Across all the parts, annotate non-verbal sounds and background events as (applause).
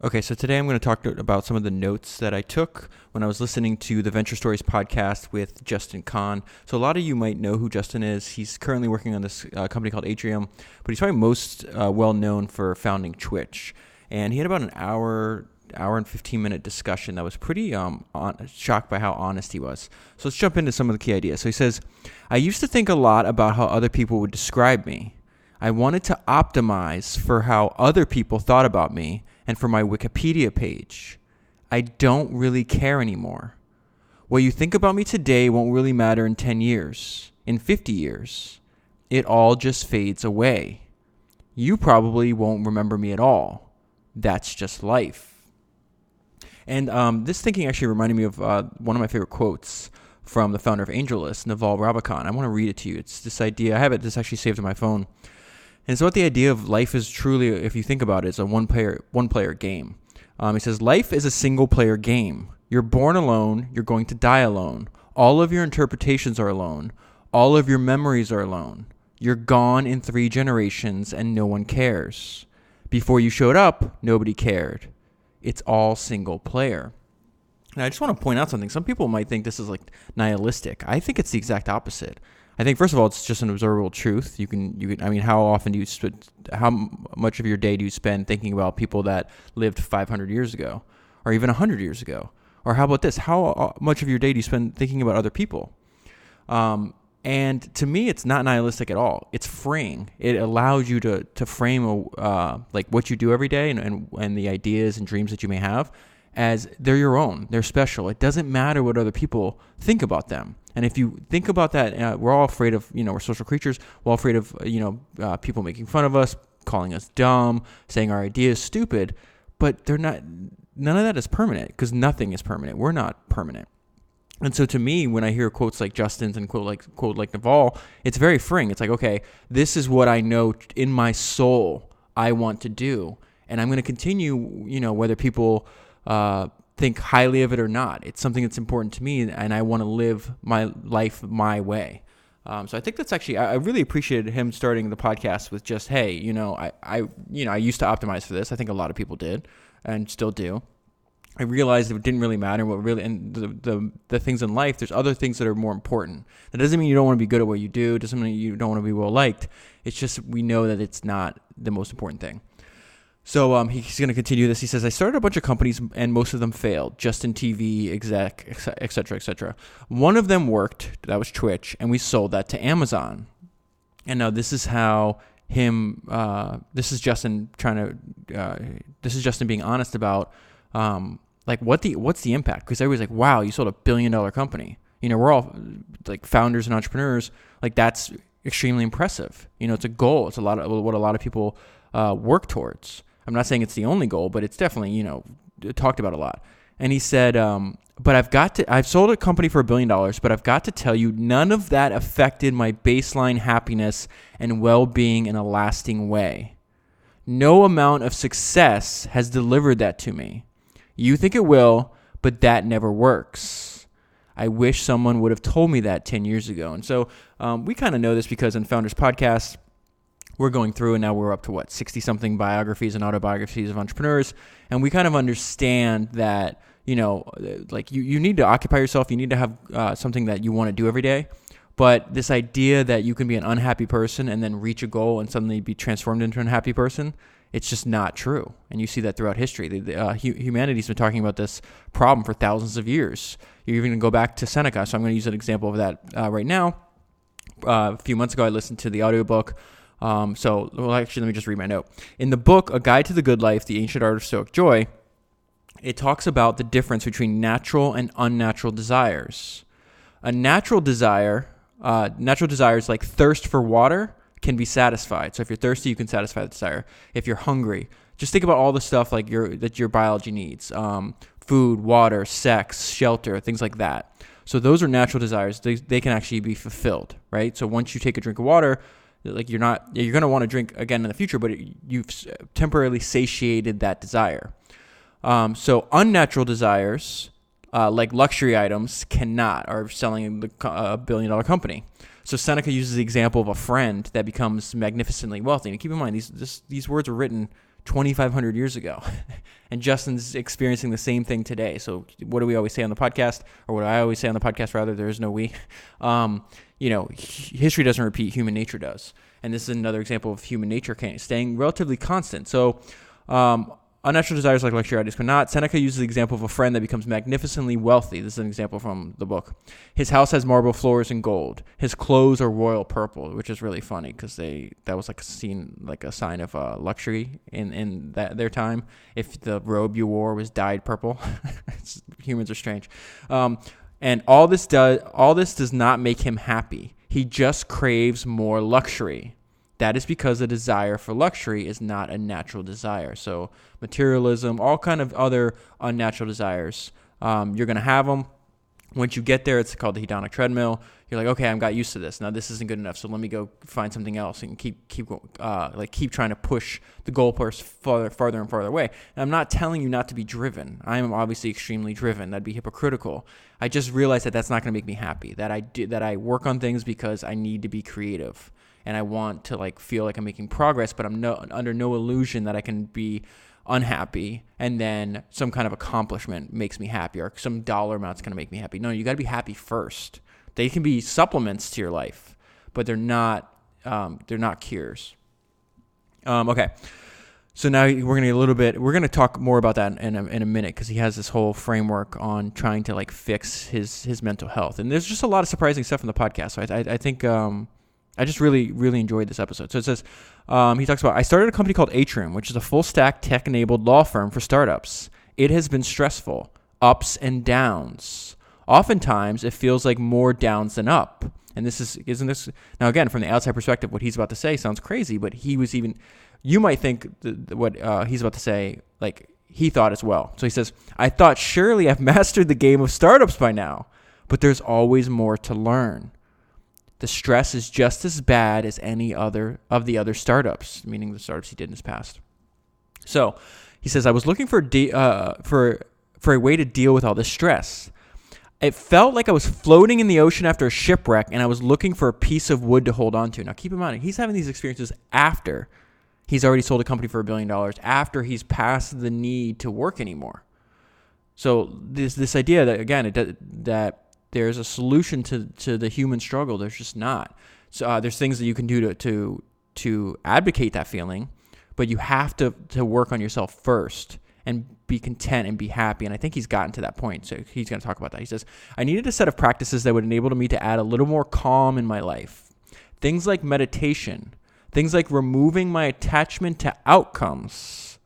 Okay, so today I'm going to talk about some of the notes that I took when I was listening to the Venture Stories podcast with Justin Kan. So a lot of you might know who Justin is. He's currently working on this uh, company called Atrium, but he's probably most uh, well known for founding Twitch. And he had about an hour, hour and 15 minute discussion that was pretty um, on, shocked by how honest he was. So let's jump into some of the key ideas. So he says, I used to think a lot about how other people would describe me. I wanted to optimize for how other people thought about me and for my Wikipedia page. I don't really care anymore. What you think about me today won't really matter in 10 years, in 50 years. It all just fades away. You probably won't remember me at all. That's just life. And um, this thinking actually reminded me of uh, one of my favorite quotes from the founder of AngelList, Naval Ravikant. I want to read it to you. It's this idea. I have it. This actually saved on my phone. And it's what the idea of life is truly, if you think about it, it's a one player one player game. Um, he says life is a single player game. You're born alone. You're going to die alone. All of your interpretations are alone. All of your memories are alone. You're gone in three generations, and no one cares. Before you showed up, nobody cared. It's all single player. And I just want to point out something. Some people might think this is like nihilistic. I think it's the exact opposite. I think first of all, it's just an observable truth. You can, you can. I mean, how often do you, spend, how much of your day do you spend thinking about people that lived 500 years ago, or even 100 years ago? Or how about this? How uh, much of your day do you spend thinking about other people? Um, and to me, it's not nihilistic at all. It's freeing. It allows you to to frame a, uh, like what you do every day and, and and the ideas and dreams that you may have as they're your own. They're special. It doesn't matter what other people think about them. And if you think about that, uh, we're all afraid of, you know, we're social creatures. We're all afraid of, uh, you know, uh, people making fun of us, calling us dumb, saying our idea is stupid. But they're not, none of that is permanent because nothing is permanent. We're not permanent. And so to me, when I hear quotes like Justin's and quote like quote like Naval, it's very freeing. It's like, okay, this is what I know in my soul I want to do, and I'm going to continue. You know, whether people uh, think highly of it or not. It's something that's important to me, and I want to live my life my way. Um, so I think that's actually I, I really appreciated him starting the podcast with just hey, you know, I, I you know I used to optimize for this. I think a lot of people did and still do. I realized it didn't really matter what really and the, the the things in life. There's other things that are more important. That doesn't mean you don't want to be good at what you do. Doesn't mean you don't want to be well liked. It's just we know that it's not the most important thing. So um, he's going to continue this. He says, I started a bunch of companies and most of them failed. Justin TV, exec, etc., etc. One of them worked. That was Twitch, and we sold that to Amazon. And now this is how him. Uh, this is Justin trying to. Uh, this is Justin being honest about um, like what the what's the impact? Because everybody's like, wow, you sold a billion dollar company. You know, we're all like founders and entrepreneurs. Like that's extremely impressive. You know, it's a goal. It's a lot of what a lot of people uh, work towards. I'm not saying it's the only goal, but it's definitely, you know, talked about a lot. And he said, um, but I've got to, I've sold a company for a billion dollars, but I've got to tell you, none of that affected my baseline happiness and well being in a lasting way. No amount of success has delivered that to me. You think it will, but that never works. I wish someone would have told me that 10 years ago. And so um, we kind of know this because in Founders Podcast, we're going through and now we're up to what 60 something biographies and autobiographies of entrepreneurs. And we kind of understand that you know like you, you need to occupy yourself. You need to have uh, something that you want to do every day. But this idea that you can be an unhappy person and then reach a goal and suddenly be transformed into an unhappy person it's just not true. And you see that throughout history. The, the, uh, humanity's been talking about this problem for thousands of years. You're even going to go back to seneca. So i'm going to use an example of that uh, right now. Uh, a few months ago i listened to the audiobook um, so, well, actually, let me just read my note. In the book, A Guide to the Good Life, The Ancient Art of Stoic Joy, it talks about the difference between natural and unnatural desires. A natural desire, uh, natural desires like thirst for water, can be satisfied. So if you're thirsty, you can satisfy the desire. If you're hungry, just think about all the stuff like your that your biology needs: um, food, water, sex, shelter, things like that. So those are natural desires. They, they can actually be fulfilled, right? So once you take a drink of water, like you're not you're going to want to drink again in the future but you've temporarily satiated that desire um, so unnatural desires uh, like luxury items cannot are selling a billion dollar company so seneca uses the example of a friend that becomes magnificently wealthy and keep in mind these this, these words were written 2,500 years ago. (laughs) and Justin's experiencing the same thing today. So, what do we always say on the podcast, or what I always say on the podcast, rather, there is no we. (laughs) Um, you know, history doesn't repeat, human nature does. And this is another example of human nature staying relatively constant. So, um, Unnatural desires like luxurious but not. Seneca uses the example of a friend that becomes magnificently wealthy. This is an example from the book. His house has marble floors and gold. His clothes are royal purple, which is really funny because they that was like a scene, like a sign of uh, luxury in in that their time. If the robe you wore was dyed purple, (laughs) humans are strange. Um, and all this does all this does not make him happy. He just craves more luxury. That is because the desire for luxury is not a natural desire. So materialism, all kind of other unnatural desires, um, you're gonna have them. Once you get there, it's called the hedonic treadmill. You're like, okay, I'm got used to this. Now this isn't good enough, so let me go find something else and keep keep uh, like keep trying to push the goalpost farther farther and farther away. And I'm not telling you not to be driven. I am obviously extremely driven. That'd be hypocritical. I just realized that that's not going to make me happy. That I do that I work on things because I need to be creative and I want to like feel like I'm making progress, but I'm no under no illusion that I can be unhappy and then some kind of accomplishment makes me happy or some dollar amount's going to make me happy. No, you got to be happy first. They can be supplements to your life, but they're not um, they're not cures. Um, okay. So now we're gonna a little bit. We're gonna talk more about that in a, in a minute because he has this whole framework on trying to like fix his his mental health, and there's just a lot of surprising stuff in the podcast. So I I, I think um, I just really, really enjoyed this episode. So it says, um, he talks about, I started a company called Atrium, which is a full stack tech enabled law firm for startups. It has been stressful, ups and downs. Oftentimes, it feels like more downs than up. And this is, isn't this, now again, from the outside perspective, what he's about to say sounds crazy, but he was even, you might think what uh, he's about to say, like, he thought as well. So he says, I thought surely I've (laughs) mastered the game of startups by now, but there's always more to learn the stress is just as bad as any other of the other startups, meaning the startups he did in his past. So he says, I was looking for de- uh, for for a way to deal with all this stress. It felt like I was floating in the ocean after a shipwreck, and I was looking for a piece of wood to hold on to. Now, keep in mind, he's having these experiences after he's already sold a company for a billion dollars, after he's past the need to work anymore. So this this idea that again, it that there's a solution to, to the human struggle. There's just not. So uh, there's things that you can do to, to to advocate that feeling, but you have to to work on yourself first and be content and be happy. And I think he's gotten to that point. So he's going to talk about that. He says, I needed a set of practices that would enable me to add a little more calm in my life. Things like meditation, things like removing my attachment to outcomes.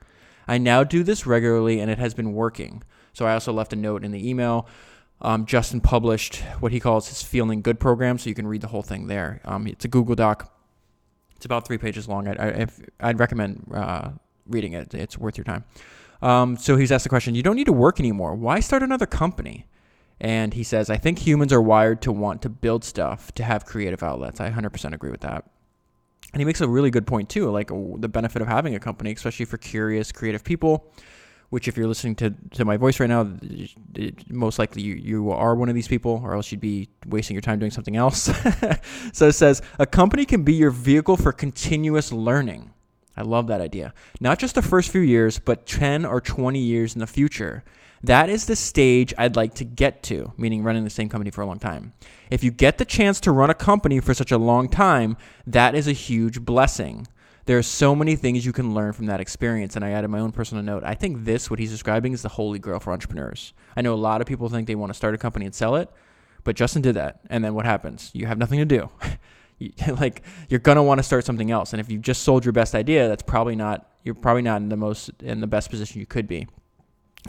I now do this regularly and it has been working. So I also left a note in the email um, Justin published what he calls his Feeling Good program, so you can read the whole thing there. Um, it's a Google Doc. It's about three pages long. I, would recommend uh, reading it. It's worth your time. Um, so he's asked the question: You don't need to work anymore. Why start another company? And he says, I think humans are wired to want to build stuff, to have creative outlets. I 100% agree with that. And he makes a really good point too, like the benefit of having a company, especially for curious, creative people which if you're listening to, to my voice right now, it, most likely you, you are one of these people, or else you'd be wasting your time doing something else. (laughs) so it says a company can be your vehicle for continuous learning. I love that idea. Not just the first few years, but 10 or 20 years in the future. That is the stage I'd like to get to, meaning running the same company for a long time. If you get the chance to run a company for such a long time, that is a huge blessing there are so many things you can learn from that experience. And I added my own personal note. I think this, what he's describing, is the holy grail for entrepreneurs. I know a lot of people think they want to start a company and sell it, but Justin did that. And then what happens? You have nothing to do. (laughs) (laughs) like you're gonna want to start something else. And if you just sold your best idea, that's probably not. You're probably not in the most in the best position you could be.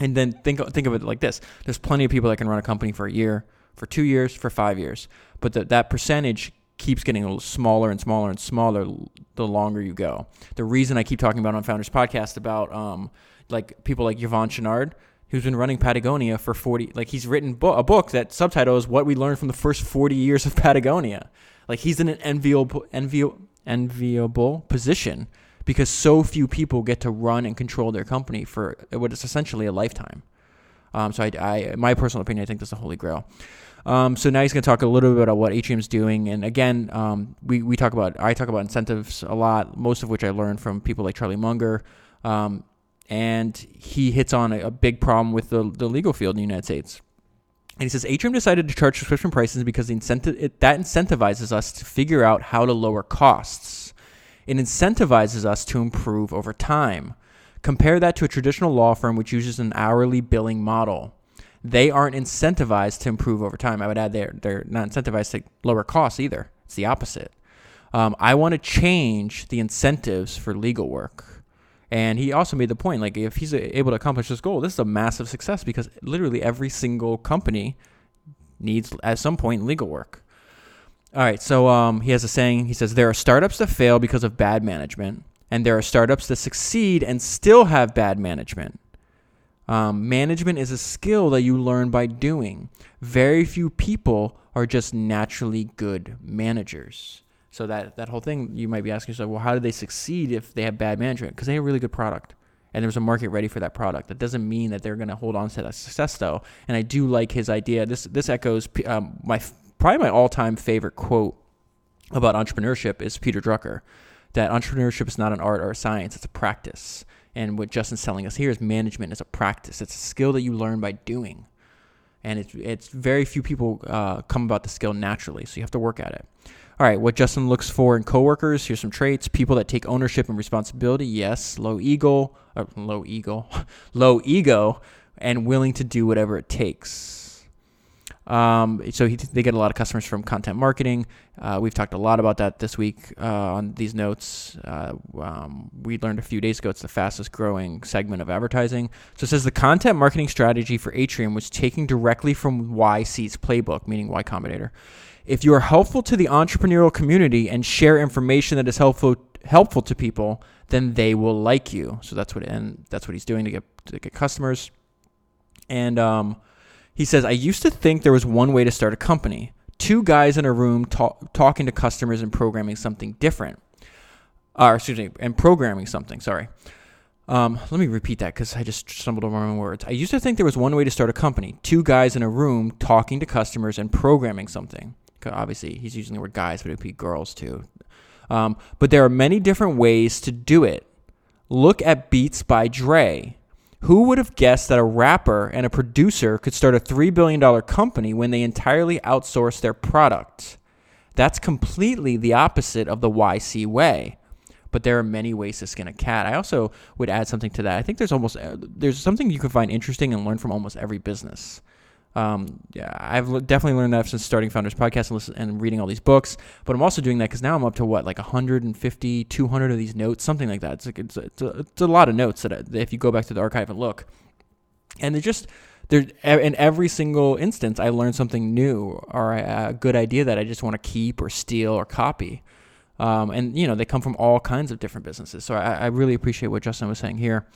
And then think think of it like this: There's plenty of people that can run a company for a year, for two years, for five years, but the, that percentage keeps getting smaller and smaller and smaller the longer you go. The reason I keep talking about on Founders Podcast about um, like people like Yvon Chouinard, who's been running Patagonia for 40, like he's written bo- a book that subtitle is What We Learned from the First 40 Years of Patagonia. Like he's in an enviable, enviable, enviable position because so few people get to run and control their company for what is essentially a lifetime. Um, so I, I, my personal opinion, I think that's the holy grail. Um, so now he's going to talk a little bit about what Atrium's doing, and again, um, we we talk about I talk about incentives a lot, most of which I learned from people like Charlie Munger. Um, and he hits on a, a big problem with the, the legal field in the United States. And he says Atrium decided to charge subscription prices because the incentive, it, that incentivizes us to figure out how to lower costs. It incentivizes us to improve over time. Compare that to a traditional law firm which uses an hourly billing model. They aren't incentivized to improve over time. I would add they're, they're not incentivized to lower costs either. It's the opposite. Um, I want to change the incentives for legal work. And he also made the point like, if he's able to accomplish this goal, this is a massive success because literally every single company needs, at some point, legal work. All right, so um, he has a saying. He says, There are startups that fail because of bad management, and there are startups that succeed and still have bad management. Um, management is a skill that you learn by doing. Very few people are just naturally good managers. So that that whole thing, you might be asking yourself, well, how do they succeed if they have bad management? Because they have a really good product, and there's a market ready for that product. That doesn't mean that they're going to hold on to that success, though. And I do like his idea. This this echoes um, my probably my all-time favorite quote about entrepreneurship is Peter Drucker, that entrepreneurship is not an art or a science; it's a practice. And what Justin's telling us here is management is a practice. It's a skill that you learn by doing, and it's it's very few people uh, come about the skill naturally. So you have to work at it. All right, what Justin looks for in coworkers. Here's some traits: people that take ownership and responsibility. Yes, low ego, or low ego, (laughs) low ego, and willing to do whatever it takes. Um, so he, they get a lot of customers from content marketing. Uh, we've talked a lot about that this week uh, on these notes. Uh, um, we learned a few days ago it's the fastest growing segment of advertising. So it says the content marketing strategy for Atrium was taking directly from YC's playbook, meaning Y Combinator. If you are helpful to the entrepreneurial community and share information that is helpful helpful to people, then they will like you. So that's what and that's what he's doing to get to get customers. And um, he says, I used to think there was one way to start a company: two guys in a room talk, talking to customers and programming something different. Or uh, excuse me, and programming something. Sorry. Um, let me repeat that because I just stumbled over my own words. I used to think there was one way to start a company: two guys in a room talking to customers and programming something obviously he's using the word guys, but it would be girls too. Um, but there are many different ways to do it. Look at Beats by Dre. Who would have guessed that a rapper and a producer could start a $3 billion company when they entirely outsource their product? That's completely the opposite of the YC way. But there are many ways to skin a cat. I also would add something to that. I think there's almost uh, there's something you can find interesting and learn from almost every business. Um, yeah, I've definitely learned that since starting Founders Podcast and, listen, and reading all these books. But I'm also doing that because now I'm up to what, like 150, 200 of these notes, something like that. It's like it's, it's, a, it's a lot of notes that, I, that if you go back to the archive and look, and they're just there in every single instance, I learned something new or a, a good idea that I just want to keep or steal or copy. Um, and you know, they come from all kinds of different businesses. So I, I really appreciate what Justin was saying here.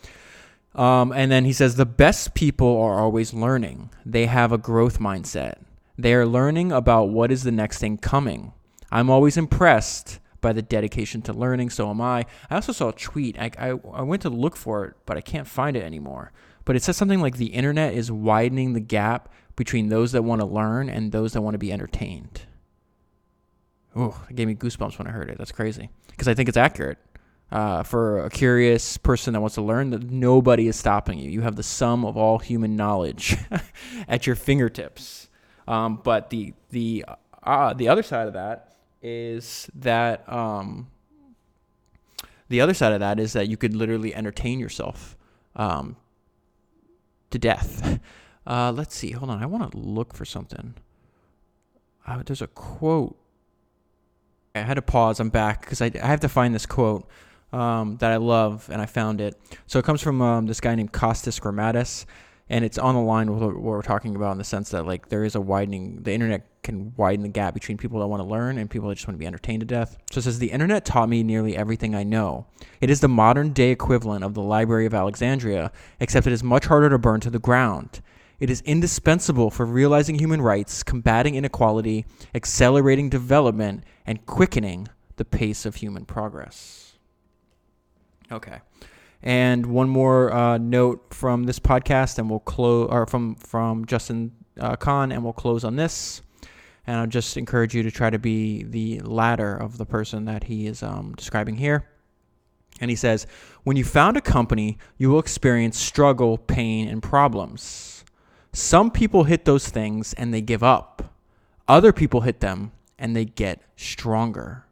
Um, and then he says the best people are always learning. They have a growth mindset. They are learning about what is the next thing coming. I'm always impressed by the dedication to learning. So am I. I also saw a tweet. I, I, I went to look for it, but I can't find it anymore. But it says something like the internet is widening the gap between those that want to learn and those that want to be entertained. Oh, it gave me goosebumps when I heard it. That's crazy because I think it's accurate uh, for a curious person that wants to learn that nobody is stopping you. You have the sum of all human knowledge (laughs) at your fingertips. Um, but the the uh, the other side of that is that um, the other side of that is that you could literally entertain yourself um, to death. (laughs) Uh, let's see. Hold on. I want to look for something. Uh, there's a quote. I had to pause. I'm back because I, I have to find this quote um, that I love, and I found it. So it comes from um, this guy named Costas Grammatis, and it's on the line with what we're talking about in the sense that like there is a widening. The internet can widen the gap between people that want to learn and people that just want to be entertained to death. So it says the internet taught me nearly everything I know. It is the modern day equivalent of the Library of Alexandria, except it is much harder to burn to the ground. It is indispensable for realizing human rights, combating inequality, accelerating development, and quickening the pace of human progress. Okay. And one more uh, note from this podcast, and we'll close, or from from Justin uh, Kan, and we'll close on this. And I'll just encourage you to try to be the latter of the person that he is um, describing here. And he says, when you found a company, you will experience struggle, pain, and problems. Some people hit those things and they give up. Other people hit them and they get stronger.